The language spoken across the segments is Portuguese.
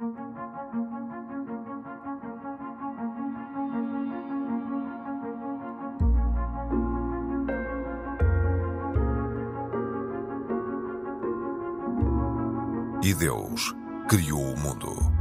E Deus criou o mundo.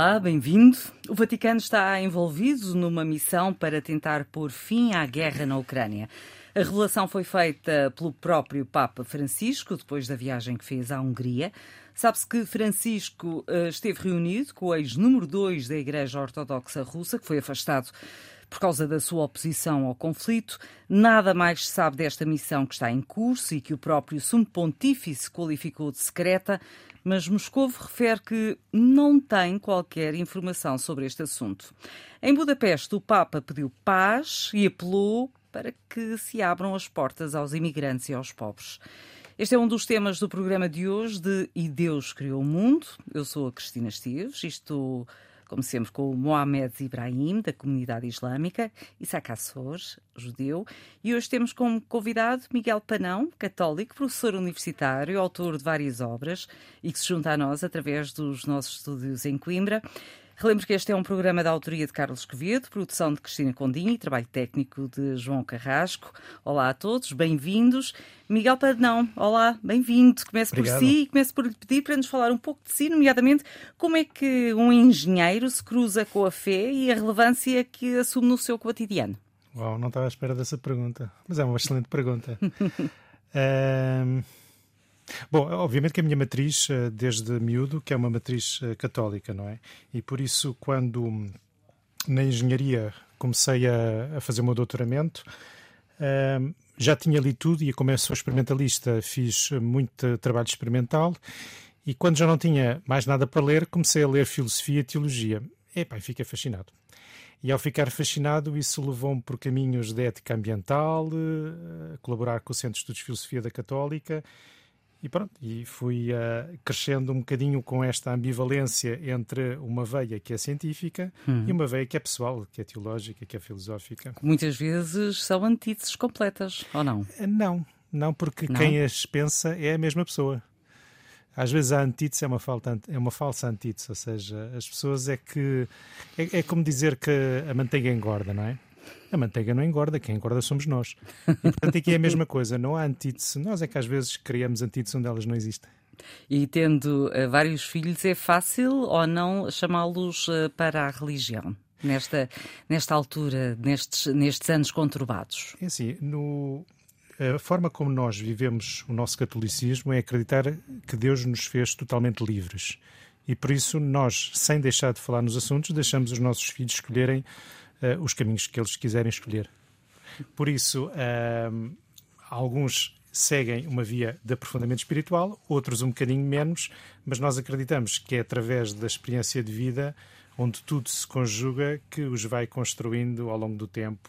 Olá, bem-vindo. O Vaticano está envolvido numa missão para tentar pôr fim à guerra na Ucrânia. A revelação foi feita pelo próprio Papa Francisco, depois da viagem que fez à Hungria. Sabe-se que Francisco uh, esteve reunido com o ex-número 2 da Igreja Ortodoxa Russa, que foi afastado por causa da sua oposição ao conflito. Nada mais se sabe desta missão que está em curso e que o próprio Sumo Pontífice qualificou de secreta, mas Moscou refere que não tem qualquer informação sobre este assunto. Em Budapeste, o Papa pediu paz e apelou para que se abram as portas aos imigrantes e aos pobres. Este é um dos temas do programa de hoje de E Deus Criou o Mundo. Eu sou a Cristina Esteves e estou, como sempre, com o Mohamed Ibrahim, da comunidade islâmica, Isaac Assor, judeu, e hoje temos como convidado Miguel Panão, católico, professor universitário, autor de várias obras e que se junta a nós através dos nossos estúdios em Coimbra. Relembro que este é um programa da autoria de Carlos Quevedo, produção de Cristina Condinho e trabalho técnico de João Carrasco. Olá a todos, bem-vindos. Miguel Padrão, olá, bem-vindo. Começo Obrigado. por si e começo por lhe pedir para nos falar um pouco de si, nomeadamente como é que um engenheiro se cruza com a fé e a relevância que assume no seu cotidiano. Uau, não estava à espera dessa pergunta, mas é uma excelente pergunta. um... Bom, obviamente que a minha matriz, eh, desde miúdo, que é uma matriz eh, católica, não é? E por isso, quando hum, na engenharia comecei a, a fazer o meu doutoramento, hum, já tinha lido tudo e, como eu sou experimentalista, fiz muito trabalho experimental. E quando já não tinha mais nada para ler, comecei a ler filosofia e teologia. Epá, fiquei fascinado. E ao ficar fascinado, isso levou-me por caminhos de ética ambiental, eh, a colaborar com o Centro de Estudos de Filosofia da Católica e pronto, e fui uh, crescendo um bocadinho com esta ambivalência entre uma veia que é científica hum. e uma veia que é pessoal, que é teológica, que é filosófica. Muitas vezes são antíteses completas, ou não? Eh, não, não, porque não? quem as pensa é a mesma pessoa. Às vezes a antítese é uma, falta, é uma falsa antítese, ou seja, as pessoas é que. É, é como dizer que a manteiga engorda, não é? A manteiga não engorda, quem engorda somos nós. E, portanto, aqui é a mesma coisa, não há antítese. Nós é que às vezes criamos antítese onde elas não existem. E tendo uh, vários filhos, é fácil ou não chamá-los uh, para a religião? Nesta, nesta altura, nestes, nestes anos conturbados? É assim, no, a forma como nós vivemos o nosso catolicismo é acreditar que Deus nos fez totalmente livres. E por isso nós, sem deixar de falar nos assuntos, deixamos os nossos filhos escolherem uh, os caminhos que eles quiserem escolher. Por isso, uh, alguns seguem uma via de aprofundamento espiritual, outros um bocadinho menos, mas nós acreditamos que é através da experiência de vida, onde tudo se conjuga, que os vai construindo ao longo do tempo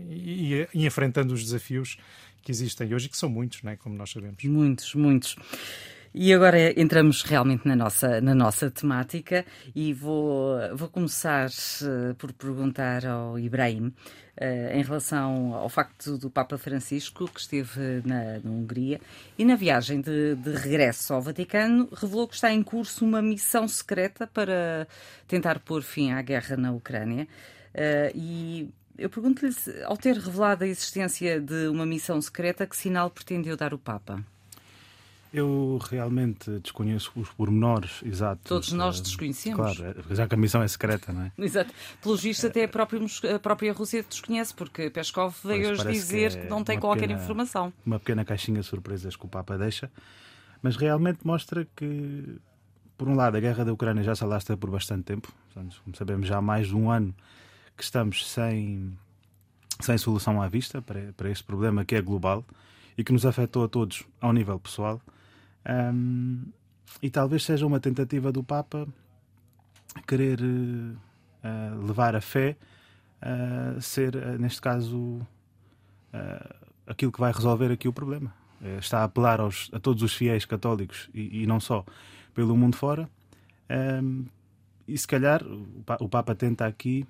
e, e, e enfrentando os desafios que existem hoje e que são muitos, não é? como nós sabemos. Muitos, muitos. E agora entramos realmente na nossa, na nossa temática e vou, vou começar uh, por perguntar ao Ibrahim uh, em relação ao facto do Papa Francisco, que esteve na, na Hungria, e na viagem de, de, regresso ao Vaticano, revelou que está em curso uma missão secreta para tentar pôr fim à guerra na Ucrânia. Uh, e eu pergunto-lhe, ao ter revelado a existência de uma missão secreta, que sinal pretendeu dar o Papa? Eu realmente desconheço os pormenores exatos. Todos nós desconhecemos. Claro, é, já que a missão é secreta, não é? Exato. Pelos vistos, até a própria, a própria Rússia desconhece, porque Peskov veio hoje dizer que, é que não tem qualquer pequena, informação. Uma pequena caixinha de surpresas que o Papa deixa, mas realmente mostra que, por um lado, a guerra da Ucrânia já se alastra por bastante tempo. Como sabemos, já há mais de um ano que estamos sem, sem solução à vista para, para este problema que é global e que nos afetou a todos ao nível pessoal. Um, e talvez seja uma tentativa do Papa querer uh, levar a fé a ser, uh, neste caso, aquilo que vai resolver aqui o problema. está a apelar aos, a todos os fiéis católicos e, e, não só pelo mundo fora um, e se calhar o Papa tenta aqui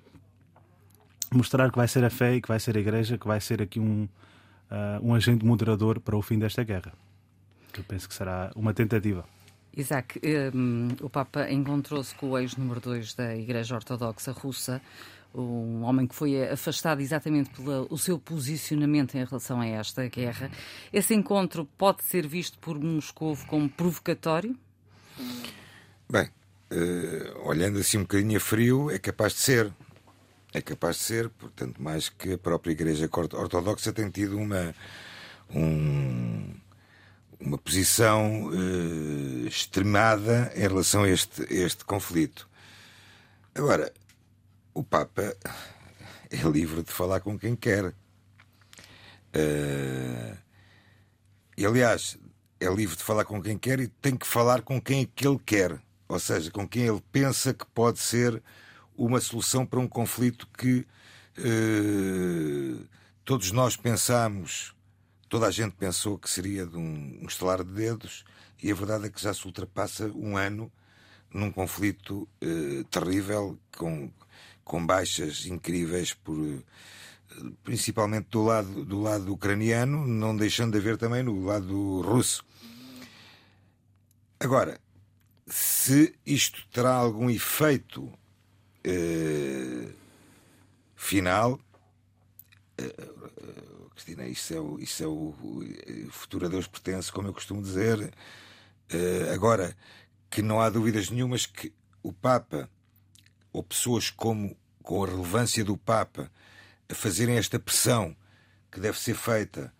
mostrar que vai ser a fé e que vai ser a Igreja, que vai ser aqui um, uh, um agente moderador para o fim desta guerra. Que eu penso que será uma tentativa. Isaac, um, o Papa encontrou-se com o ex-número 2 da Igreja Ortodoxa Russa, um homem que foi afastado exatamente pelo seu posicionamento em relação a esta guerra. Esse encontro pode ser visto por Moscou como provocatório? Bem, uh, olhando assim um bocadinho a frio, é capaz de ser. É capaz de ser, portanto, mais que a própria Igreja Ortodoxa tem tido uma, um, uma posição uh, extremada em relação a este, este conflito. Agora, o Papa é livre de falar com quem quer. Uh, e, aliás, é livre de falar com quem quer e tem que falar com quem é que ele quer. Ou seja, com quem ele pensa que pode ser uma solução para um conflito que uh, todos nós pensamos, toda a gente pensou que seria de um, um estalar de dedos, e a verdade é que já se ultrapassa um ano num conflito uh, terrível, com, com baixas incríveis por principalmente do lado, do lado ucraniano, não deixando de haver também no lado russo. Agora, se isto terá algum efeito eh, final, eh, Cristina, isso é, o, isso é o, o, futuro a Deus pertence, como eu costumo dizer. Eh, agora, que não há dúvidas nenhumas que o Papa, ou pessoas como com a relevância do Papa, a fazerem esta pressão que deve ser feita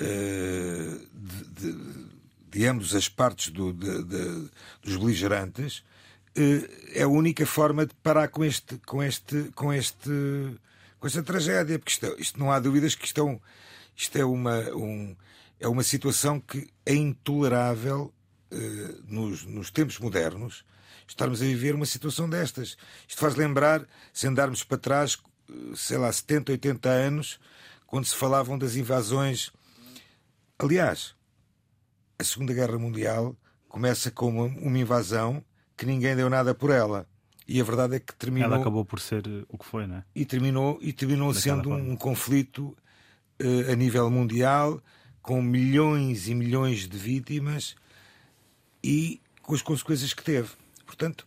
uh, de, de, de, ambas as partes do, de, dos beligerantes, uh, é a única forma de parar com este, com este, com este, com esta tragédia, porque isto, isto não há dúvidas que isto é, isto é uma, um, é uma situação que é intolerável uh, nos, nos tempos modernos estarmos a viver uma situação destas. Isto faz lembrar, se andarmos para trás, sei lá, 70, 80 anos, quando se falavam das invasões. Aliás, a Segunda Guerra Mundial começa com uma, uma invasão que ninguém deu nada por ela. E a verdade é que terminou. Ela acabou por ser o que foi, não é? E terminou, e terminou sendo um, um conflito uh, a nível mundial, com milhões e milhões de vítimas e com as consequências que teve. Portanto,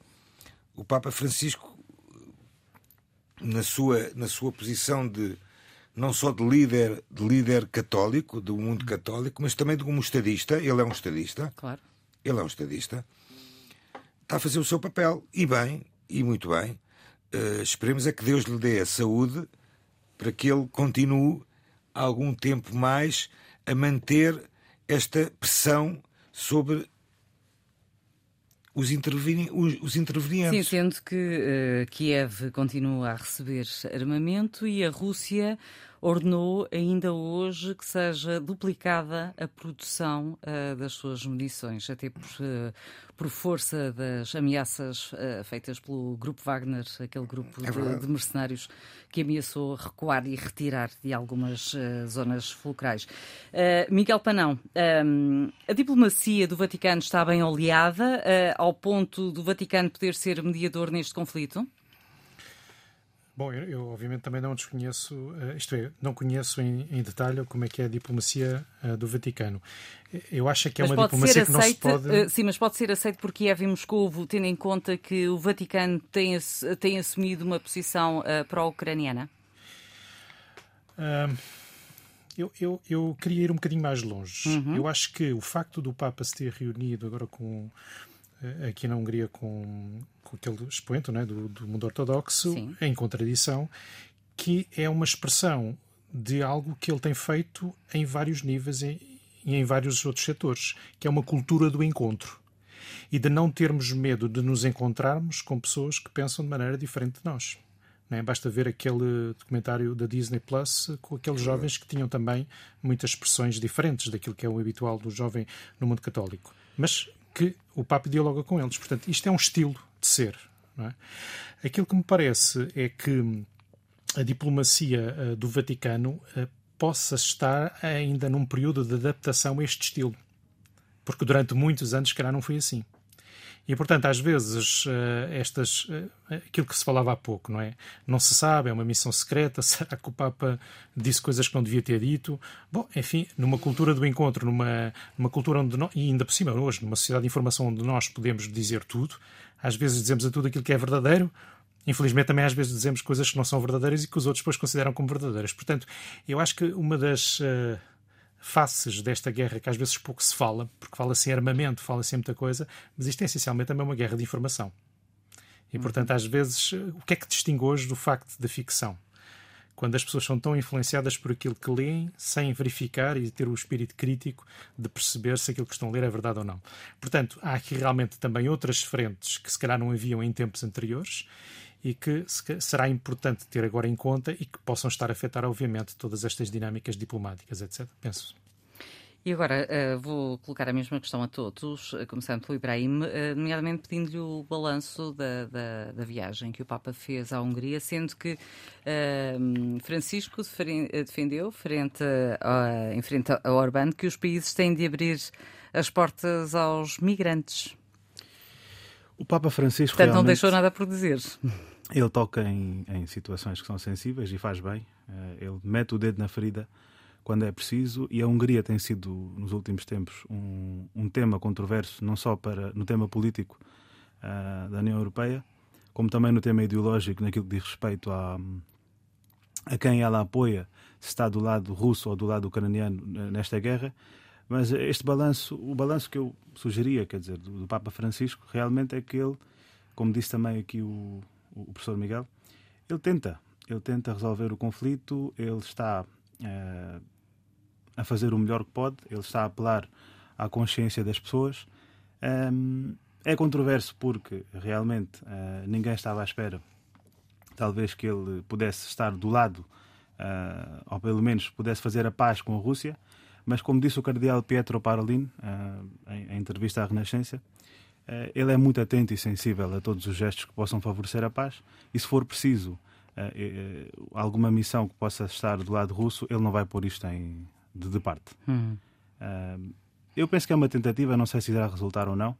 o Papa Francisco na sua, na sua posição de não só de líder, de líder católico, do mundo católico, mas também de um estadista. Ele é um estadista. Claro. Ele é um estadista. Está a fazer o seu papel. E bem, e muito bem. Uh, esperemos é que Deus lhe dê a saúde para que ele continue algum tempo mais a manter esta pressão sobre os, interveni os, os intervenientes. Sim, sendo que uh, Kiev continua a receber armamento e a Rússia ordenou ainda hoje que seja duplicada a produção uh, das suas munições, até por, uh, por força das ameaças uh, feitas pelo Grupo Wagner, aquele grupo é de, de, mercenários que ameaçou recuar e retirar de algumas zonas fulcrais. Miguel Panão, um, a diplomacia do Vaticano está bem oleada ao ponto do Vaticano poder ser mediador neste conflito? Bom, eu, eu, obviamente também não desconheço, uh, isto é, não conheço em, em, detalhe como é que é a diplomacia uh, do Vaticano. Eu acho que é mas uma diplomacia aceite, que não se pode... Uh, sim, mas pode ser aceito por Kiev e Moscou, tendo em conta que o Vaticano tem, tem assumido uma posição pró-ucraniana? Eu, eu, eu queria ir um bocadinho mais longe. Uhum. Eu acho que o facto do Papa se ter reunido agora com aqui na Hungria com, com aquele expoente é, do, do, mundo ortodoxo, Sim. em contradição, que é uma expressão de algo que ele tem feito em vários níveis e em, em vários outros setores, que é uma cultura do encontro e de não termos medo de nos encontrarmos com pessoas que pensam de maneira diferente de nós. É? Basta ver aquele documentário da Disney Plus com aqueles jovens que tinham também muitas expressões diferentes daquilo que é o habitual do jovem no mundo católico. Mas que o Papa dialoga com eles. Portanto, isto é um estilo ser. É? Aquilo que me parece é que a diplomacia uh, do Vaticano uh, possa estar ainda num período de adaptação a este estilo. Porque durante muitos anos, calhar, não foi assim. E, portanto, às vezes, eh, estas, eh, aquilo que se falava há pouco, não é? Não se sabe, é uma missão secreta, será que o Papa disse coisas que não devia ter dito? Bom, enfim, numa cultura do encontro, numa, numa cultura onde, nós, e ainda por cima hoje, numa sociedade de informação onde nós podemos dizer tudo, às vezes dizemos a tudo aquilo que é verdadeiro, Infelizmente, também às vezes dizemos coisas que não são verdadeiras e que os outros depois consideram como verdadeiras. Portanto, eu acho que uma das uh, faces desta guerra, que às vezes pouco se fala, porque fala-se em armamento, fala-se em muita coisa, mas isto é essencialmente também uma guerra de informação. E, portanto, às vezes, o que é que distingue hoje do facto da ficção? Quando as pessoas são tão influenciadas por aquilo que leem, sem verificar e ter o espírito crítico de perceber se aquilo que estão a ler é verdade ou não. Portanto, há aqui realmente também outras frentes que se calhar não haviam em tempos anteriores e que será importante ter agora em conta e que possam estar a afetar, obviamente, todas estas dinâmicas diplomáticas, etc. Penso. E agora uh, vou colocar a mesma questão a todos, uh, começando pelo Ibrahim, uh, nomeadamente pedindo-lhe o balanço da, da, da, viagem que o Papa fez à Hungria, sendo que Francisco defendeu, frente a, em frente a Orbán, que os países têm de abrir as portas aos migrantes. O Papa Francisco. Portanto, não deixou nada por dizer. Ele toca em, em, situações que são sensíveis e faz bem. Eh, ele mete o dedo na ferida quando é preciso e a Hungria tem sido, nos últimos tempos, um, um tema controverso, não só para, no tema político uh, da União Europeia, como também no tema ideológico, naquilo que diz respeito a, a quem ela apoia, se está do lado russo ou do lado ucraniano nesta guerra. Mas este balanço, o balanço que eu sugeria, quer dizer, do, do Papa Francisco, realmente é que ele, como disse também aqui o, o professor Miguel, ele tenta, ele tenta resolver o conflito, ele está uh, a fazer o melhor que pode, ele está a apelar à consciência das pessoas. Um, é controverso porque realmente uh, ninguém estava à espera, talvez que ele pudesse estar do lado, uh, ou pelo menos pudesse fazer a paz com a Rússia, mas como disse o cardeal Pietro Parolin, em, em entrevista à Renascença, ele é muito atento e sensível a todos os gestos que possam favorecer a paz e, se for preciso, eh, eh, alguma missão que possa estar do lado russo, ele não vai pôr isto em, de, de parte. Uhum. Eu penso que é uma tentativa, não sei se irá resultar ou não,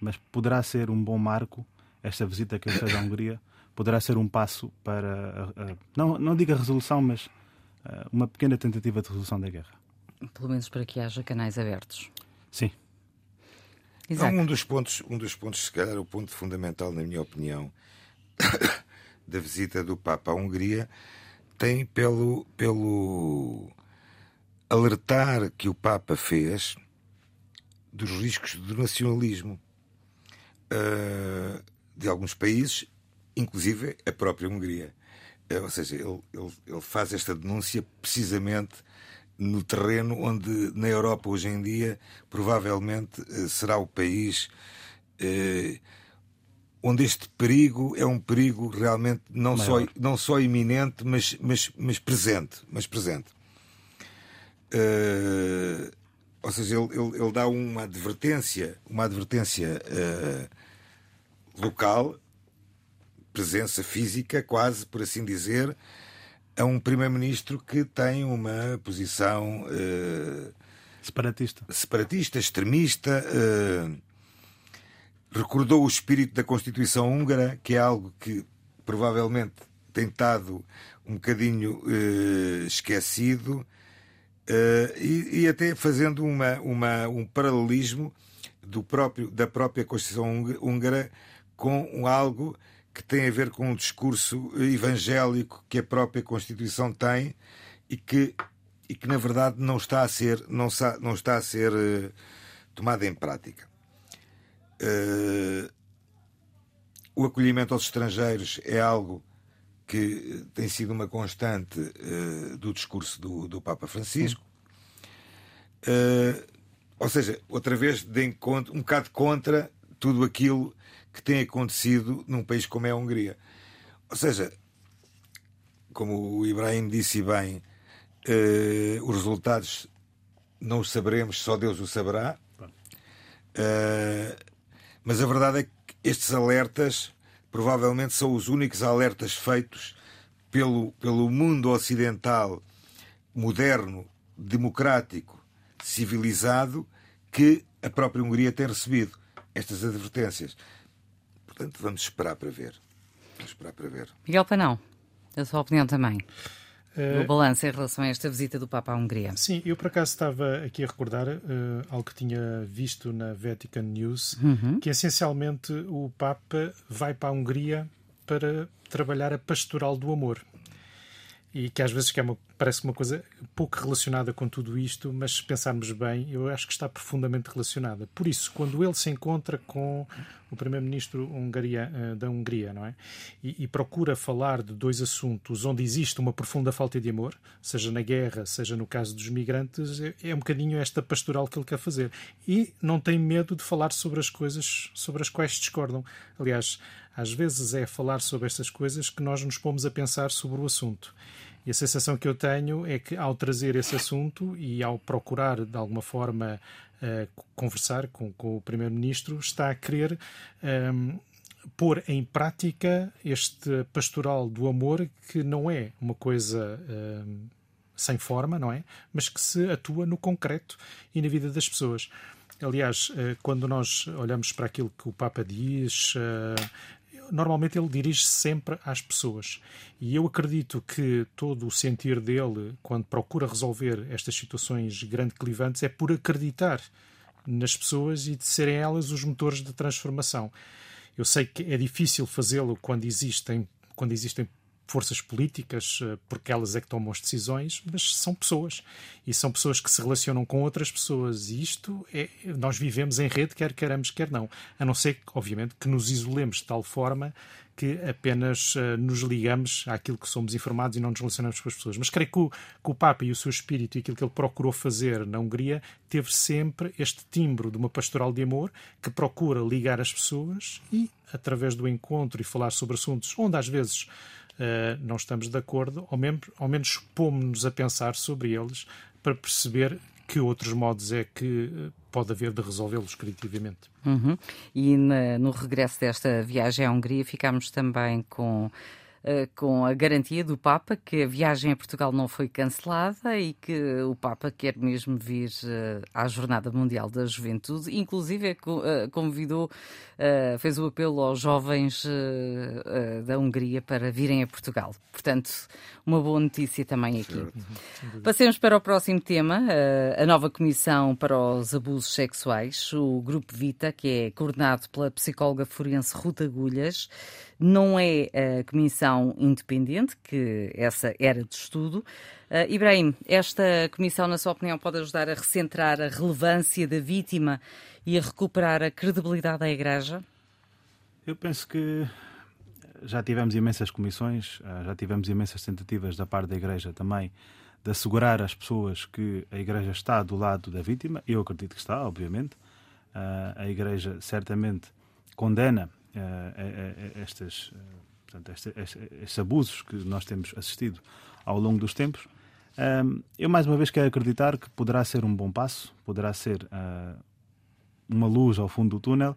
mas poderá ser um bom marco esta visita que ele fez à Hungria, poderá ser um passo para, não, não diga resolução, mas uma pequena tentativa de resolução da guerra. Pelo menos para que haja canais abertos. Sim. Exato. Um dos pontos, um dos pontos, se calhar, o ponto fundamental, na minha opinião, da visita do Papa à Hungria tem pelo, pelo alertar que o Papa fez dos riscos do nacionalismo uh, de alguns países, inclusive a própria Hungria. Uh, ou seja, ele, ele, ele faz esta denúncia precisamente no terreno onde na Europa hoje em dia provavelmente eh, será o país onde este perigo é um perigo realmente não só não só iminente mas mas mas presente mas presente eh, ou seja ele, ele, ele, dá uma advertência uma advertência eh, local presença física quase por assim dizer a um primeiro-ministro que tem uma posição uh, separatista, separatista, extremista. Uh, recordou o espírito da Constituição húngara, que é algo que provavelmente tem estado um bocadinho esquecido, e, e, até fazendo uma, uma, um paralelismo do próprio, da própria Constituição húngara com algo que tem a ver com o discurso evangélico que a própria Constituição tem e que, e que na verdade não está a ser, não está, não está a ser uh, tomada em prática. Uh, o acolhimento aos estrangeiros é algo que tem sido uma constante uh, do discurso do, do Papa Francisco. ou seja, outra vez, de encontro, um bocado contra tudo aquilo que tem acontecido num país como é a Hungria. Ou seja, como o Ibrahim disse bem, uh, os resultados não os saberemos, só Deus o saberá. Uh, mas a verdade é que estes alertas provavelmente são os únicos alertas feitos pelo, pelo mundo ocidental moderno, democrático, civilizado, que a própria Hungria tem recebido estas advertências. Portanto, vamos esperar para ver. Vamos esperar para ver. Miguel Panão, a sua opinião também. O balanço em relação a esta visita do Papa à Hungria. Sim, eu por acaso estava aqui a recordar uh, algo que tinha visto na Vatican News, uhum. que essencialmente o Papa vai para a Hungria para trabalhar a pastoral do amor e que às vezes que é uma, parece uma coisa pouco relacionada com tudo isto, mas se pensarmos bem, eu acho que está profundamente relacionada. Por isso, quando ele se encontra com o primeiro-ministro eh, da Hungria, não é? E, e, procura falar de dois assuntos onde existe uma profunda falta de amor, seja na guerra, seja no caso dos migrantes, é, é um bocadinho esta pastoral que ele quer fazer. E não tem medo de falar sobre as coisas sobre as quais discordam. Aliás, às vezes é falar sobre estas coisas que nós nos pomos a pensar sobre o assunto. E a sensação que eu tenho é que, ao trazer esse assunto e ao procurar, de alguma forma, uh, conversar com, com o Primeiro-Ministro, está a querer um, ehm, pôr em prática este pastoral do amor, que não é uma coisa. Uh, sem forma, não é? Mas que se atua no concreto e na vida das pessoas. Aliás, eh, quando nós olhamos para aquilo que o Papa diz, eh, normalmente ele dirige-se sempre às pessoas. E eu acredito que todo o sentir dele, quando procura resolver estas situações grande clivantes, é por acreditar nas pessoas e de serem elas os motores de transformação. Eu sei que é difícil fazê-lo quando existem, quando existem forças políticas, eh, porque elas é que tomam as decisões, mas são pessoas. E são pessoas que se relacionam com outras pessoas. E isto é. Nós vivemos em rede, quer queiramos, quer não. A não ser, obviamente, que nos isolemos de tal forma que apenas uh, nos ligamos àquilo que somos informados e não nos relacionamos com as pessoas. Mas creio que o, que o Papa e o seu espírito e aquilo que ele procurou fazer na Hungria teve sempre este timbre de uma pastoral de amor que procura ligar as pessoas e, através do encontro e falar sobre assuntos onde às vezes uh, não estamos de acordo, ao menos, ao menos pomos-nos a pensar sobre eles para perceber que outros modos é que eh, pode haver de resolvê-los criativamente. Uhum. E na, no regresso desta viagem à Hungria ficámos também com eh, com a garantia do Papa que a viagem a Portugal não foi cancelada e que o Papa quer mesmo vir uh, à Jornada Mundial da Juventude, inclusive uh, convidou, fez o apelo aos jovens da Hungria para virem a Portugal. Portanto, uma boa notícia também aqui. Uhum. Passemos para o próximo tema, a nova Comissão para os Abusos Sexuais, o Grupo Vita, que é coordenado pela psicóloga forense Ruta Agulhas, não é a comissão independente, que essa era de estudo. Uh, Ibrahim, esta comissão, na sua opinião, pode ajudar a recentrar a relevância da vítima e a recuperar a credibilidade da Igreja? Eu penso que já tivemos imensas comissões, ah, já tivemos imensas tentativas da parte da Igreja também de assegurar às pessoas que a Igreja está do lado da vítima. Eu acredito que está, obviamente. Ah, a Igreja certamente condena uh, estas, portanto, este, este, estes abusos que nós temos assistido ao longo dos tempos. eu mais uma vez quero acreditar que poderá ser um bom passo, poderá ser uma luz ao fundo do túnel.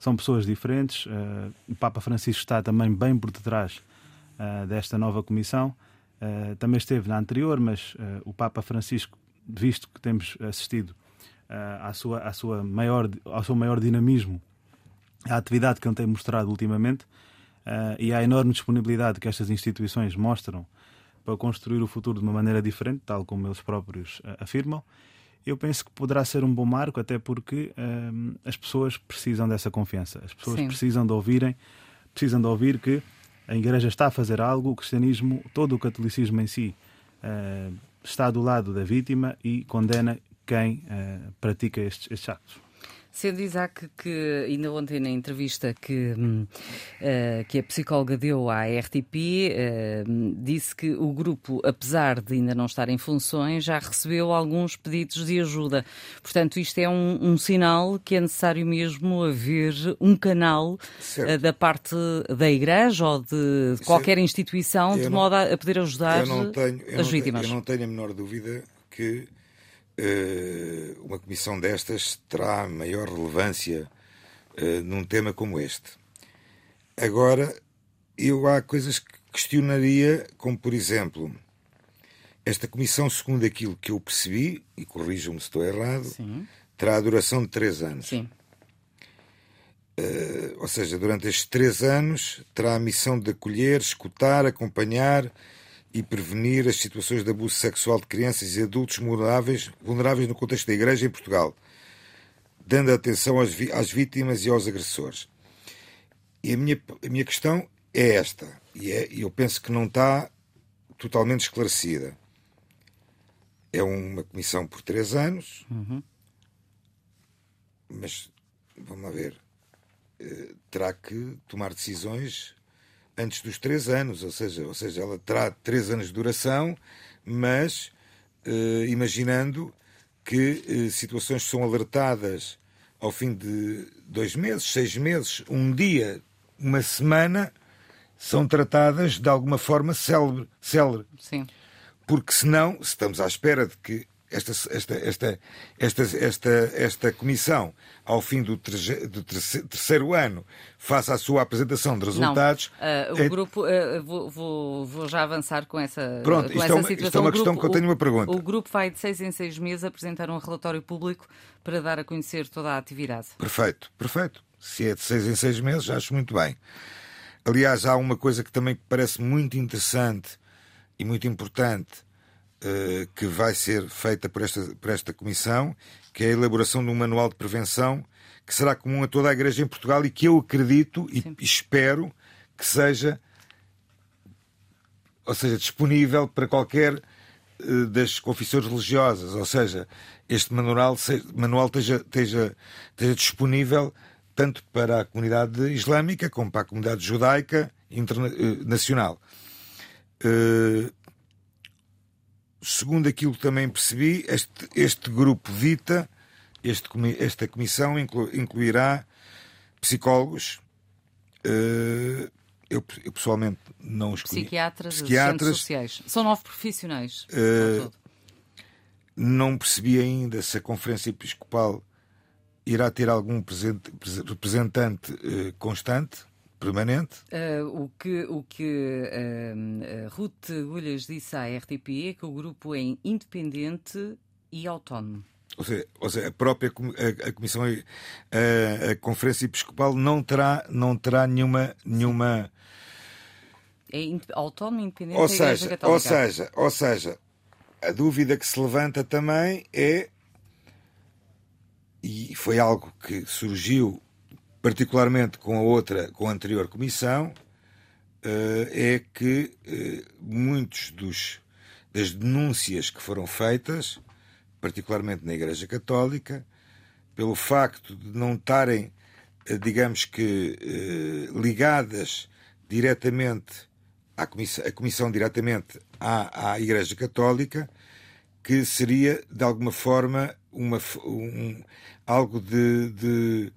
São pessoas diferentes. O Papa Francisco está também bem por detrás desta nova comissão. também esteve na anterior, mas o Papa Francisco, visto que temos assistido à, sua, à sua maior, ao seu maior dinamismo a atividade que ele tem mostrado ultimamente uh, e a enorme disponibilidade que estas instituições mostram para construir o futuro de uma maneira diferente, tal como eles próprios uh, afirmam, eu penso que poderá ser um bom marco, até porque uh, as pessoas precisam dessa confiança. As pessoas Sim. precisam de ouvirem, precisam de ouvir que a Igreja está a fazer algo, o cristianismo, todo o catolicismo em si, está do lado da vítima e condena quem pratica estes, estes atos. Sendo Isaac que ainda ontem na entrevista que, uh, que a psicóloga deu à RTP, uh, eh, disse que o grupo, apesar de ainda não estar em funções, já recebeu alguns pedidos de ajuda. Portanto, isto é um, um sinal que é necessário mesmo haver um canal uh, da parte da Igreja ou de qualquer instituição de não, modo a, poder ajudar tenho, as vítimas. Tenho, eu não tenho a menor dúvida que uma comissão destas terá maior relevância uh, num tema como este. Agora, eu há coisas que questionaria, como por exemplo, esta comissão, segundo aquilo que eu percebi, e corrijam-me se estou errado, Sim. terá a duração de três anos. Sim. Uh, ou seja, durante estes três anos terá a missão de acolher, escutar, acompanhar e prevenir as situações de abuso sexual de crianças e adultos vulneráveis, vulneráveis no contexto da Igreja em Portugal, dando atenção às, às vítimas e aos agressores. E a minha, a minha questão é esta, e é, eu penso que não está totalmente esclarecida. É uma comissão por três anos, uhum. mas vamos lá ver, eh, terá que tomar decisões antes dos três anos, ou seja, ou seja ela terá três anos de duração, mas eh, imaginando que eh, situações são alertadas ao fim de dois meses, seis meses, um dia, uma semana, são tratadas de alguma forma célebre. célebre. Sim. Porque senão, se estamos à espera de que esta, esta, esta, esta, esta, esta comissão, ao fim do, terceiro, do terceiro ano, faça a sua apresentação de resultados. Não, uh, o é... grupo, uh, vou, vou, vou, já avançar com essa, Pronto, com isto, essa é uma, situação. isto é uma questão grupo, que eu tenho uma pergunta. O, o grupo vai de seis em seis meses apresentar um relatório público para dar a conhecer toda a atividade. Perfeito, perfeito. Se é de seis em seis meses, acho muito bem. Aliás, há uma coisa que também parece muito interessante e muito importante que vai ser feita por esta, por esta comissão, que é a elaboração de um manual de prevenção que será comum a toda a Igreja em Portugal e que eu acredito e Sim. espero que seja, ou seja, disponível para qualquer uh, das confissões religiosas, ou seja, este manual, manual esteja, esteja, esteja disponível tanto para a comunidade islâmica como para a comunidade judaica internacional. Uh, segundo aquilo que também percebi, este, este grupo Vita, este, esta comissão inclu, incluirá psicólogos. Uh, eu, eu, pessoalmente não escolhi. Psiquiatras, psiquiatras sociais. São nove profissionais. Uh, não percebi ainda se a Conferência Episcopal irá ter algum representante uh, constante, permanente? Uh, o que, o que uh, Ruth Gulhas disse à RTP é que o grupo é independente e autónomo. Ou seja, ou seja a própria a, a Comissão, a, a, Conferência Episcopal não terá, não terá nenhuma. nenhuma... É autónomo e independente ou seja, Ou seja, ou seja, a dúvida que se levanta também é e foi algo que surgiu particularmente com a outra, com a anterior comissão, uh, é que uh, muitos dos das denúncias que foram feitas, particularmente na Igreja Católica, pelo facto de não estarem, uh, digamos que, ligadas diretamente à comissão, a comissão diretamente à, à Igreja Católica, que seria de alguma forma uma, um, algo de, de,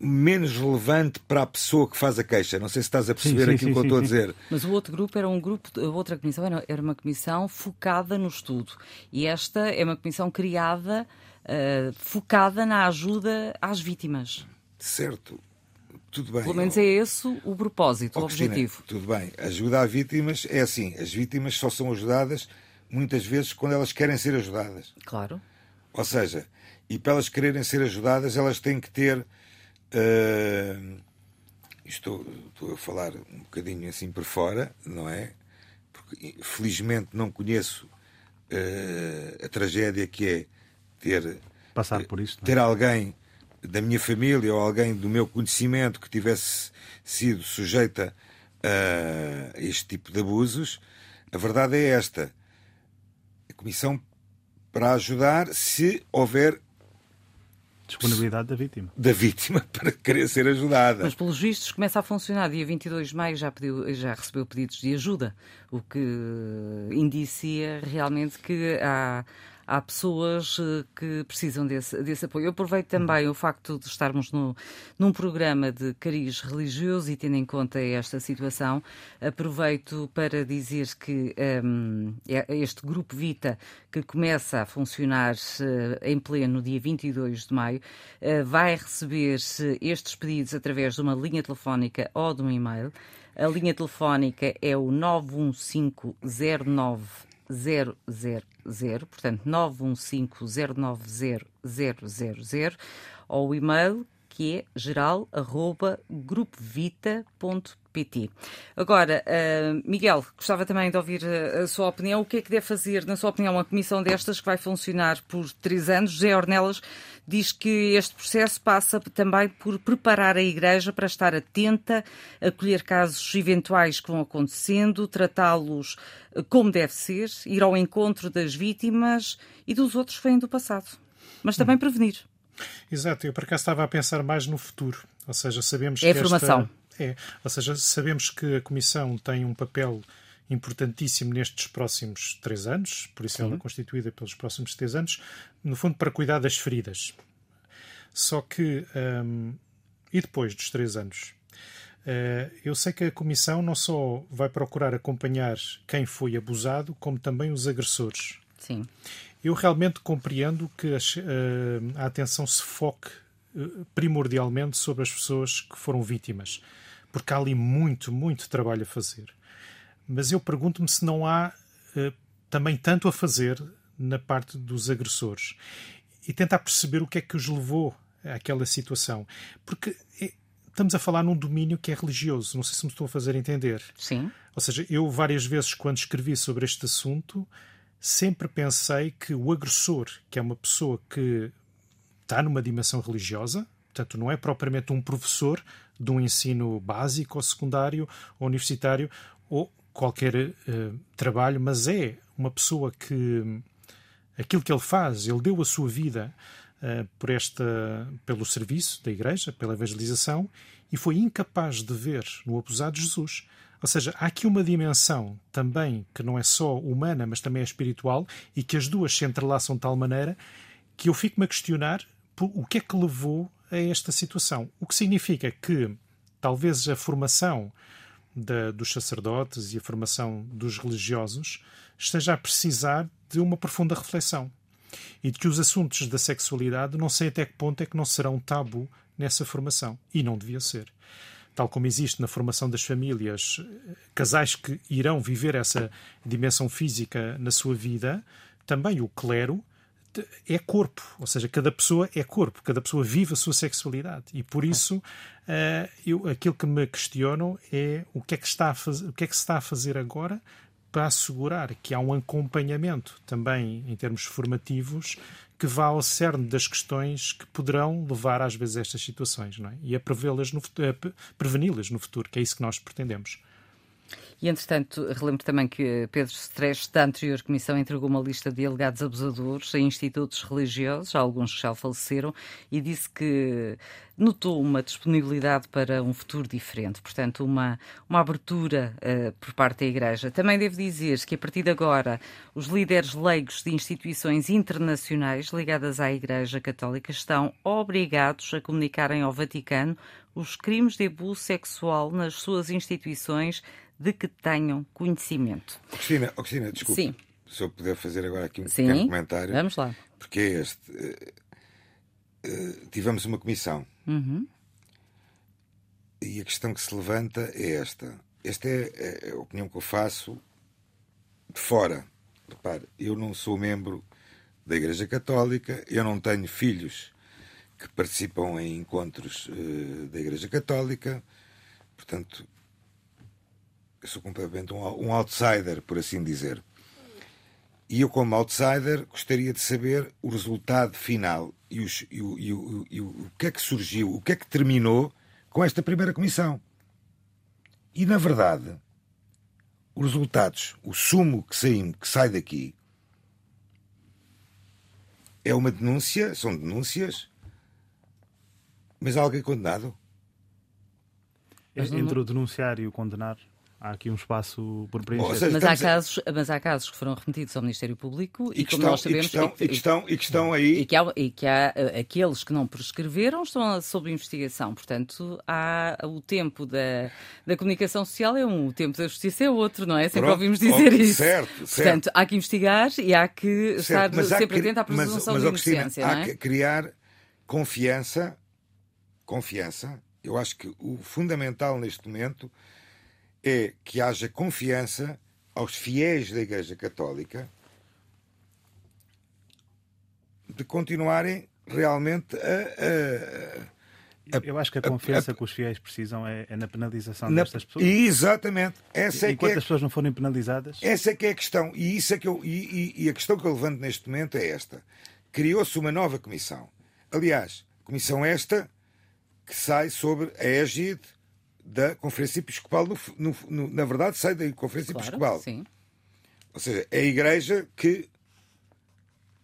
menos relevante para a pessoa que faz a queixa. Não sei se estás a perceber sim, sim, aquilo sim, que eu estou a dizer. Mas o outro grupo era um grupo, a outra comissão era, era uma comissão focada no estudo. E esta é uma comissão criada, uh, focada na ajuda às vítimas. Certo. Tudo bem. Pelo menos é esse o propósito, oh, o objetivo. tudo bem. Ajuda a vítimas é assim: as vítimas só são ajudadas muitas vezes quando elas querem ser ajudadas. Claro. Ou seja, e para elas quererem ser ajudadas, elas têm que ter. Uh, estou, estou a falar um bocadinho assim por fora, não é? Porque felizmente não conheço uh, a tragédia que é ter. Passar por isso. É? Ter alguém da minha família ou alguém do meu conhecimento que tivesse sido sujeita a este tipo de abusos. A verdade é esta: a Comissão para ajudar se houver disponibilidade da vítima. Da vítima para querer ser ajudada. Mas pelos vistos começa a funcionar. Dia 22 de maio já, pediu, já recebeu pedidos de ajuda, o que indicia realmente que há há pessoas eh, que precisam desse, desse apoio. Eu aproveito também o facto de estarmos no, num programa de cariz religioso e tendo em conta esta situação, aproveito para dizer que um, é este grupo Vita, que começa a funcionar uh, em pleno dia 22 de maio, uh, vai receber estes pedidos através de uma linha telefónica ou de um e-mail. A linha telefónica é o 91509 000, portanto 915090000 ou o e-mail que é geral.grupovita.pt. Agora, uh, Miguel, gostava também de ouvir a, a, sua opinião. O que é que deve fazer, na sua opinião, uma comissão destas que vai funcionar por três anos? José Ornelas diz que este processo passa também por preparar a Igreja para estar atenta, acolher casos eventuais que vão acontecendo, tratá-los eh, como deve ser, ir ao encontro das vítimas e dos outros que vêm do passado. Mas também prevenir. Exato, eu por acaso estava a pensar mais no futuro, ou seja, sabemos é que a formação. Esta, é, ou seja, sabemos que a Comissão tem um papel importantíssimo nestes próximos três anos, por isso Sim. ela é constituída pelos próximos três anos, no fundo para cuidar das feridas. Só que, um, e depois dos três anos? Uh, eu sei que a Comissão não só vai procurar acompanhar quem foi abusado, como também os agressores. Sim. Eu realmente compreendo que a, uh, a atenção se foque uh, primordialmente sobre as pessoas que foram vítimas, porque há ali muito, muito trabalho a fazer. Mas eu pergunto-me se não há uh, também tanto a fazer na parte dos agressores e tentar perceber o que é que os levou àquela situação. Porque é, estamos a falar num domínio que é religioso, não sei se me estou a fazer entender. Sim. Ou seja, eu várias vezes, quando escrevi sobre este assunto, sempre pensei que o agressor, que é uma pessoa que está numa dimensão religiosa, portanto, não é propriamente um professor de um ensino básico ou secundário ou universitário ou qualquer uh, trabalho, mas é uma pessoa que aquilo que ele faz, ele deu a sua vida uh, por esta, pelo serviço da Igreja, pela evangelização, e foi incapaz de ver no abusado Jesus ou seja, há aqui uma dimensão também que não é só humana, mas também é espiritual e que as duas se entrelaçam de tal maneira que eu fico-me a questionar o que é que levou a esta situação. O que significa que talvez a formação da, dos sacerdotes e a formação dos religiosos esteja a precisar de uma profunda reflexão e de que os assuntos da sexualidade não sei até que ponto é que não serão tabu nessa formação. E não devia ser tal como existe na formação das famílias, casais que irão viver essa dimensão física na sua vida, também o clero é corpo, ou seja, cada pessoa é corpo, cada pessoa vive a sua sexualidade e por isso uh, eu, aquilo que me questionam é o que é que está a o que é que se está a fazer agora para assegurar que há um acompanhamento também em termos formativos que vá ao cerne das questões que poderão levar às vezes a estas situações não é? e a preveni-las no futuro, que é isso que nós pretendemos. E, entretanto, relembro também que Pedro Streste, da anterior comissão, entregou uma lista de alegados abusadores a institutos religiosos, alguns que já faleceram, e disse que notou uma disponibilidade para um futuro diferente, portanto, uma, uma abertura uh, por parte da Igreja. Também devo dizer que, a partir de agora, os líderes leigos de instituições internacionais ligadas à Igreja Católica estão obrigados a comunicarem ao Vaticano os crimes de abuso sexual nas suas instituições de que tenham conhecimento. Cristina, oh, Cristina desculpe. Sim. Se eu puder fazer agora aqui um Sim, pequeno comentário. Vamos lá. Porque é este. Uh, uh, tivemos uma comissão. Uhum. E a questão que se levanta é esta. Esta é, é a opinião que eu faço de fora. Repare, eu não sou membro da Igreja Católica, eu não tenho filhos que participam em encontros uh, da Igreja Católica, portanto, sou completamente um, um outsider, por assim dizer. E eu, como outsider, gostaria de saber o resultado final e, os, e, o, e, o, e, o, que é que surgiu, o que é que terminou com esta primeira comissão. E, na verdade, os resultados, o sumo que, saim, que sai daqui, é uma denúncia, são denúncias, mas há alguém condenado? Entre o denunciar e o condenar, há aqui um espaço por preencher. Seja, mas, há casos, mas há casos que foram remetidos ao Ministério Público e, e como estão, nós sabemos... E que estão, e, que estão, e que estão aí... E que, há, e que há eh, aqueles que não prescreveram estão sob investigação. Portanto, há o tempo da, da comunicação social é um, o tempo da justiça é outro, não é? Sempre Pronto, ouvimos dizer isso. Certo, certo. Portanto, há que investigar e há que certo, estar sempre atento à presunção mas, mas, de inocência, Cristina, não é? Há que criar confiança, confiança, eu acho que o fundamental neste momento é que haja confiança aos fiéis da Igreja Católica de continuarem realmente a, a Eu acho que a confiança a, que os fiéis precisam é, é na penalização na, destas pessoas. Exatamente. Essa é Enquanto é, as pessoas não forem penalizadas. Essa é que é a questão. E, isso é que eu, e, e, e a questão que eu levanto neste momento é esta. Criou-se uma nova comissão. Aliás, comissão esta que sai sobre a égide da Conferência Episcopal. No, no, no, na verdade, sai da Conferência claro, Episcopal. Sim. Ou seja, é a Igreja que.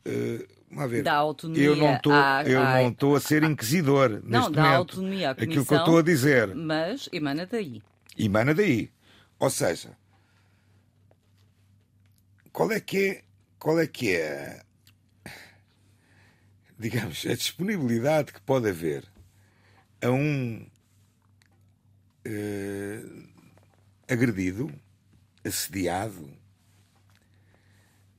Uh, Vamos ver. Dá autonomia eu não estou à, eu à... não estou a ser inquisidor não, neste dá momento. autonomia à comissão, Aquilo que eu estou a dizer. Mas emana daí. Emana daí. Ou seja, qual é que é, qual é que é, digamos, a disponibilidade que pode haver a um uh, agredido, assediado,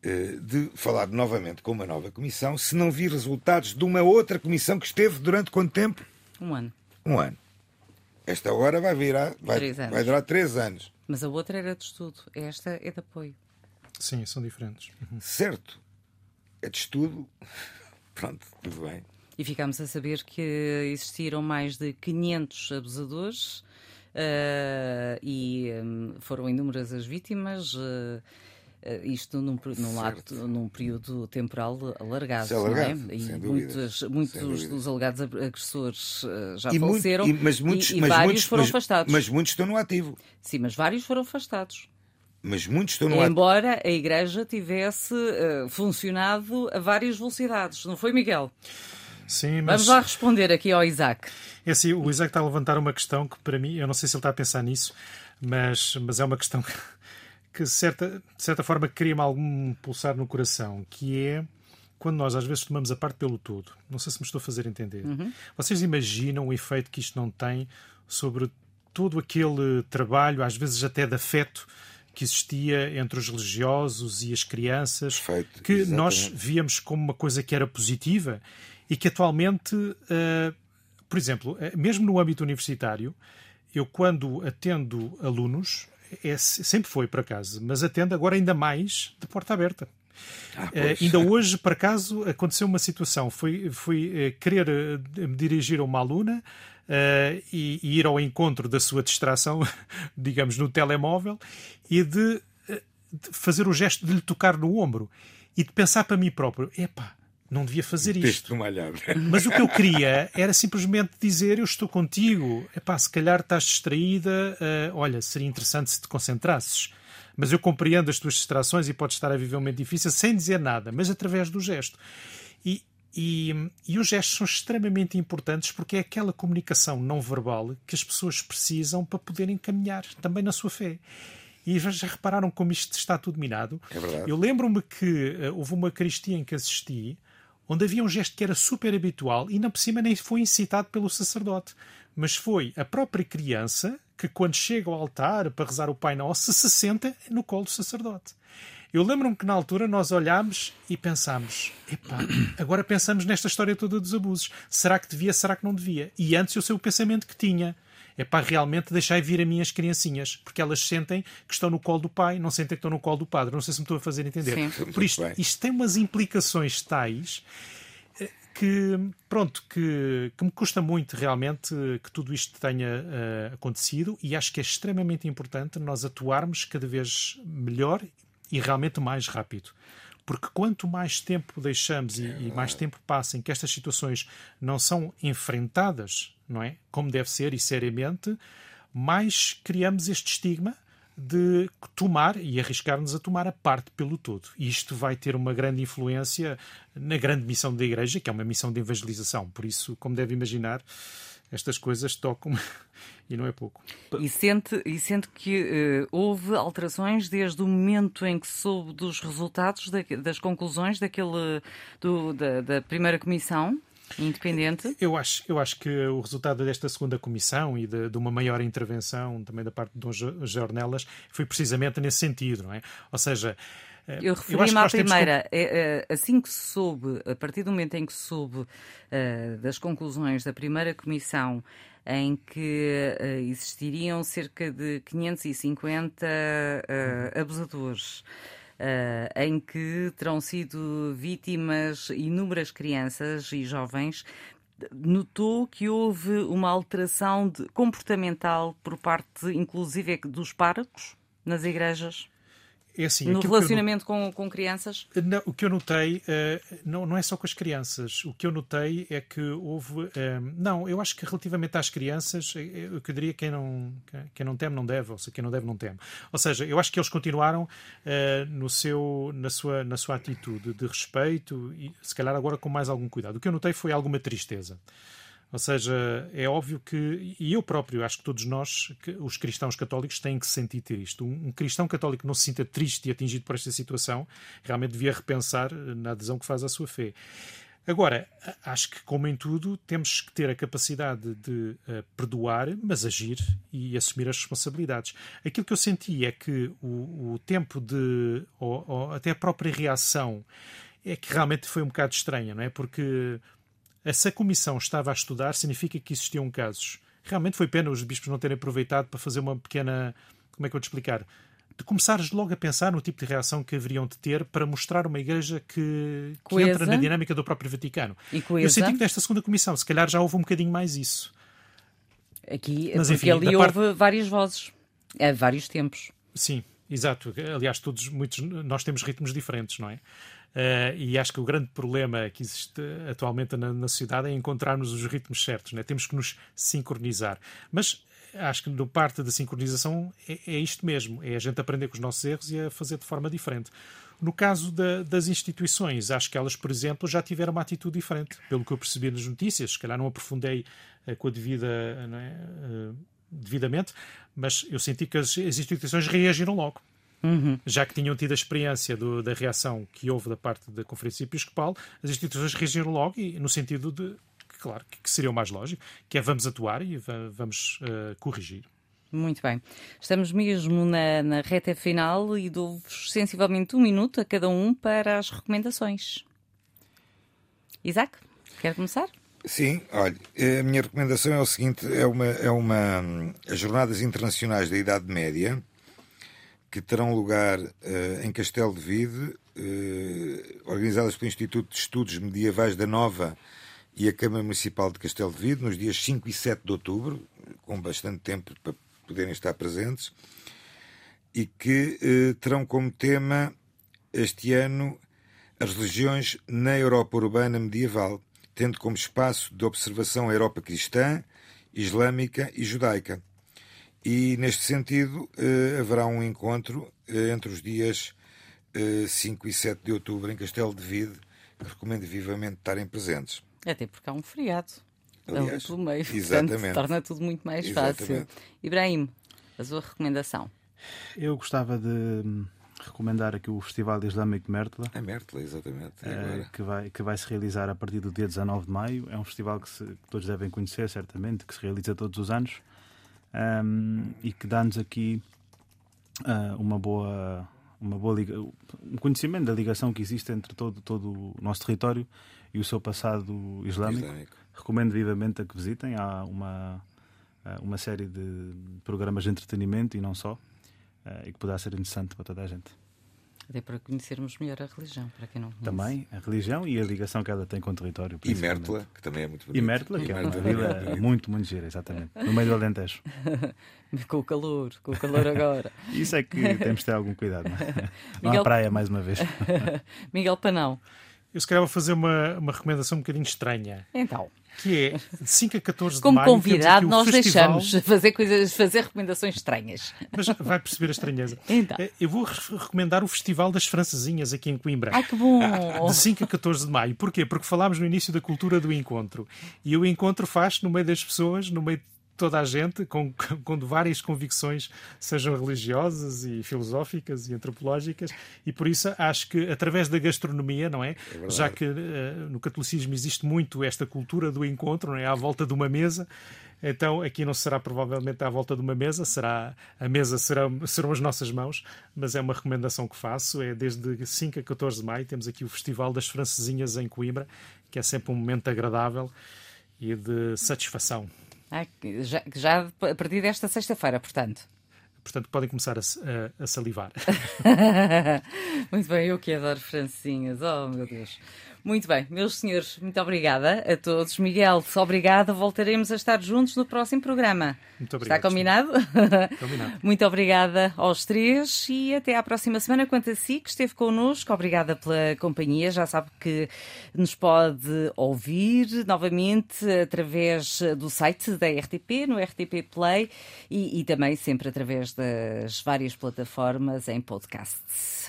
eh, de falar novamente com uma nova comissão se não vir resultados de uma outra comissão que esteve durante quanto tempo? Um ano. Um ano. Esta agora vai virar, vai, vai durar três anos. Mas a outra era de estudo, esta é de apoio. Sim, são diferentes. Uhum. Certo. É de estudo. Pronto, tudo bem. E ficámos a saber que existiram mais de 500 abusadores uh, e um, foram inúmeras as vítimas. Uh, isto num, num, ato, num período temporal alargado, é alargado não é? E muitos, muitos dos alegados agressores já e faleceram muito, e, mas muitos, e, mas vários muitos, foram mas, afastados. Mas muitos estão no ativo. Sim, mas vários foram afastados. Mas muitos estão no ativo. Embora a Igreja tivesse uh, funcionado a várias velocidades, não foi, Miguel? Sim, mas... Vamos lá responder aqui ao Isaac. É assim, o Isaac está a levantar uma questão que, para mim, eu não sei se ele está a pensar nisso, mas, mas é uma questão que que certa, de certa forma cria-me algum pulsar no coração, que é quando nós às vezes tomamos a parte pelo todo. Não sei se me estou a fazer entender. Uhum. Vocês imaginam o efeito que isto não tem sobre todo aquele trabalho, às vezes até de afeto, que existia entre os religiosos e as crianças, Perfeito, que exatamente. nós víamos como uma coisa que era positiva e que atualmente, uh, por exemplo, uh, mesmo no âmbito universitário, eu quando atendo alunos, é, sempre foi, por acaso, mas atende agora ainda mais de porta aberta. Ah, uh, ainda hoje, por acaso, aconteceu uma situação. Fui, fui uh, querer uh, me dirigir a uma aluna e, e, ir ao encontro da sua distração, digamos, no telemóvel, e de, de, fazer o gesto de lhe tocar no ombro e de pensar para mim próprio: epá, não devia fazer isto. Mas o que eu queria era simplesmente dizer: Eu estou contigo, Epá, se calhar estás distraída, uh, olha, seria interessante se te concentrasses. Mas eu compreendo as tuas distrações e pode estar a viver um momento difícil sem dizer nada, mas através do gesto. E, e, e, os gestos são extremamente importantes porque é aquela comunicação não verbal que as pessoas precisam para poderem caminhar também na sua fé. E já, repararam como isto está tudo minado? É verdade. Eu lembro-me que uh, houve uma Eucaristia em que assisti onde havia um gesto que era super habitual e, ainda por cima, nem foi incitado pelo sacerdote, mas foi a própria criança que, quando chega ao altar para rezar o Pai Nosso, se senta no colo do sacerdote. Eu lembro-me que na altura nós olhámos e pensámos: epá, agora pensamos nesta história toda dos abusos. Será que devia, será que não devia? E antes eu sei o pensamento que tinha é para realmente deixar vir a minhas criancinhas, porque elas sentem que estão no colo do pai, não sentem que estão no colo do padre. Não sei se me estou a fazer entender. Sim. Por isto, isto tem umas implicações tais eh, que, pronto, que, que me custa muito realmente que tudo isto tenha uh, acontecido e acho que é extremamente importante nós atuarmos cada vez melhor e realmente mais rápido. Porque quanto mais tempo deixamos e, e, mais tempo passa em que estas situações não são enfrentadas, não é? Como deve ser e seriamente, mais criamos este estigma de tomar e arriscar-nos a tomar a parte pelo todo. E isto vai ter uma grande influência na grande missão da Igreja, que é uma missão de evangelização. Por isso, como deve imaginar, estas coisas tocam e não é pouco. E sente, e sente que uh, houve alterações desde o momento em que soube dos resultados, da, das conclusões daquele, do, da, da primeira comissão? Independente? Eu acho, eu acho que o resultado desta segunda comissão e de, de uma maior intervenção também da parte de Dom Jornelas foi precisamente nesse sentido, não é? Ou seja, eu referi-me à primeira. Que... É, é, assim que soube, a partir do momento em que soube uh, das conclusões da primeira comissão, em que uh, existiriam cerca de 550 uh, abusadores. Uh, em que terão sido vítimas inúmeras crianças e jovens notou que houve uma alteração de, comportamental por parte, inclusive, dos párocos nas igrejas? É assim, no relacionamento eu, com, com crianças? Não, o que eu notei uh, não, não é só com as crianças. O que eu notei é que houve. Uh, não, eu acho que relativamente às crianças, eh, eu, que diria quem não, quem não teme não deve, ou seja, quem não deve não teme. Ou seja, eu acho que eles continuaram uh, no seu, na, sua, na sua atitude de respeito e se calhar agora com mais algum cuidado. O que eu notei foi alguma tristeza. Ou seja, é óbvio que, e eu próprio, acho que todos nós, que os cristãos católicos, têm que sentir isto. Um, um, cristão católico não se sinta triste e atingido por esta situação, realmente devia repensar na adesão que faz à sua fé. Agora, acho que, como em tudo, temos que ter a capacidade de uh, perdoar, mas agir e assumir as responsabilidades. Aquilo que eu senti é que o, o tempo de. Ou, ou até a própria reação é que realmente foi um bocado estranha, não é? Porque se a comissão estava a estudar, significa que existiam casos. Realmente foi pena os bispos não terem aproveitado para fazer uma pequena. Como é que eu te explicar? de começares logo a pensar no tipo de reação que haveriam de ter para mostrar uma igreja que, que entra na dinâmica do próprio Vaticano. E Eu senti que nesta segunda comissão, se calhar já houve um bocadinho mais isso. Aqui, Mas, porque enfim, ali houve parte... várias vozes, a vários tempos. Sim, exato. Aliás, todos, muitos, nós temos ritmos diferentes, não é? Uh, e acho que o grande problema que existe atualmente na, na sociedade é encontrarmos os ritmos certos, né? temos que nos sincronizar. Mas acho que no parte da sincronização é, é, isto mesmo: é a gente aprender com os nossos erros e a fazer de forma diferente. No caso da, das instituições, acho que elas, por exemplo, já tiveram uma atitude diferente, pelo que eu percebi nas notícias. Se calhar não aprofundei uh, com a devida. Uh, devidamente, mas eu senti que as instituições reagiram logo. Uhum. Já que tinham tido a experiência do, da reação que houve da parte da Conferência Episcopal, as instituições reagiram logo e no sentido de, claro, que seria o mais lógico, que é vamos atuar e vamos uh, corrigir. Muito bem. Estamos mesmo na, na reta final e dou-vos sensivelmente um minuto a cada um para as recomendações. Isaac, quer começar? Sim, olha, a minha recomendação é o seguinte: é uma, é uma as Jornadas Internacionais da Idade Média, que terão lugar uh, em Castelo de Vide, uh, organizadas pelo Instituto de Estudos Medievais da Nova e a Câmara Municipal de Castelo de Vide, nos dias 5 e 7 de outubro, com bastante tempo para poderem estar presentes, e que uh, terão como tema este ano as religiões na Europa urbana medieval, tendo como espaço de observação a Europa cristã, islâmica e judaica. E, neste sentido, eh, haverá um encontro eh, entre os dias 5 eh, e 7 de outubro em Castelo de Vide, que recomendo vivamente estarem presentes. Até porque há um feriado Aliás, pelo meio, exatamente. portanto, torna tudo muito mais exatamente. fácil. Ibrahim, a sua recomendação? Eu gostava de hum, recomendar aqui o Festival Islâmico Mértola. É Mértola, exatamente. É que, vai, que vai se realizar a partir do dia 19 de maio. É um festival que, se, que todos devem conhecer, certamente, que se realiza todos os anos um, e que dá-nos aqui uh, uma boa uma boa liga, um conhecimento da ligação que existe entre todo todo o nosso território e o seu passado islâmico. islâmico. Recomendo vivamente a que visitem. Há uma ah, uma série de programas de entretenimento e não só uh, e que poderá ser interessante para toda a gente. Até para conhecermos melhor a religião, para quem não conhece. Também a religião e a ligação que ela tem com o território. E Mértola, que também é muito bonito. E Mértola, que é uma vila é muito, muito gira, exatamente. No meio do Alentejo. com o calor, com o calor agora. Isso é que temos de ter algum cuidado. Não, é? não há praia, mais uma vez. Miguel Panão. Eu se calhar vou fazer uma, uma recomendação um bocadinho estranha. Então. Que é de 5 a 14 Como de maio. Como convidado, nós festival... deixamos fazer, coisas, fazer recomendações estranhas. Mas vai perceber a estranheza. Então. Eh, eu vou recomendar o Festival das Francesinhas aqui em Coimbra. Ai, que bom! De 5 a 14 de maio. Porquê? Porque falámos no início da cultura do encontro. E o encontro faz no meio das pessoas, no meio toda a gente, com, com várias convicções, sejam religiosas e filosóficas e antropológicas, e por isso acho que através da gastronomia, não é? é Já que uh, no catolicismo existe muito esta cultura do encontro, não é? À volta de uma mesa. Então aqui não será provavelmente à volta de uma mesa, será a mesa será, serão as nossas mãos, mas é uma recomendação que faço. É desde 5 a 14 de maio, temos aqui o Festival das Francesinhas em Coimbra, que é sempre um momento agradável e de satisfação. Ah, já, já a partir desta sexta-feira, portanto. Portanto, podem começar a, a, a salivar. Muito bem, eu que adoro francinhas. Oh, meu Deus. Muito bem, meus senhores, muito obrigada a todos. Miguel, obrigada. Voltaremos a estar juntos no próximo programa. Muito obrigado. Está combinado? Combinado. Muito obrigada aos três e até à próxima semana. Quanto a si, que esteve connosco, obrigada pela companhia. Já sabe que nos pode ouvir novamente através do site da RTP, no RTP Play e, e também sempre através das várias plataformas em podcast.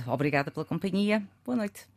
Obrigada pela companhia. Boa noite.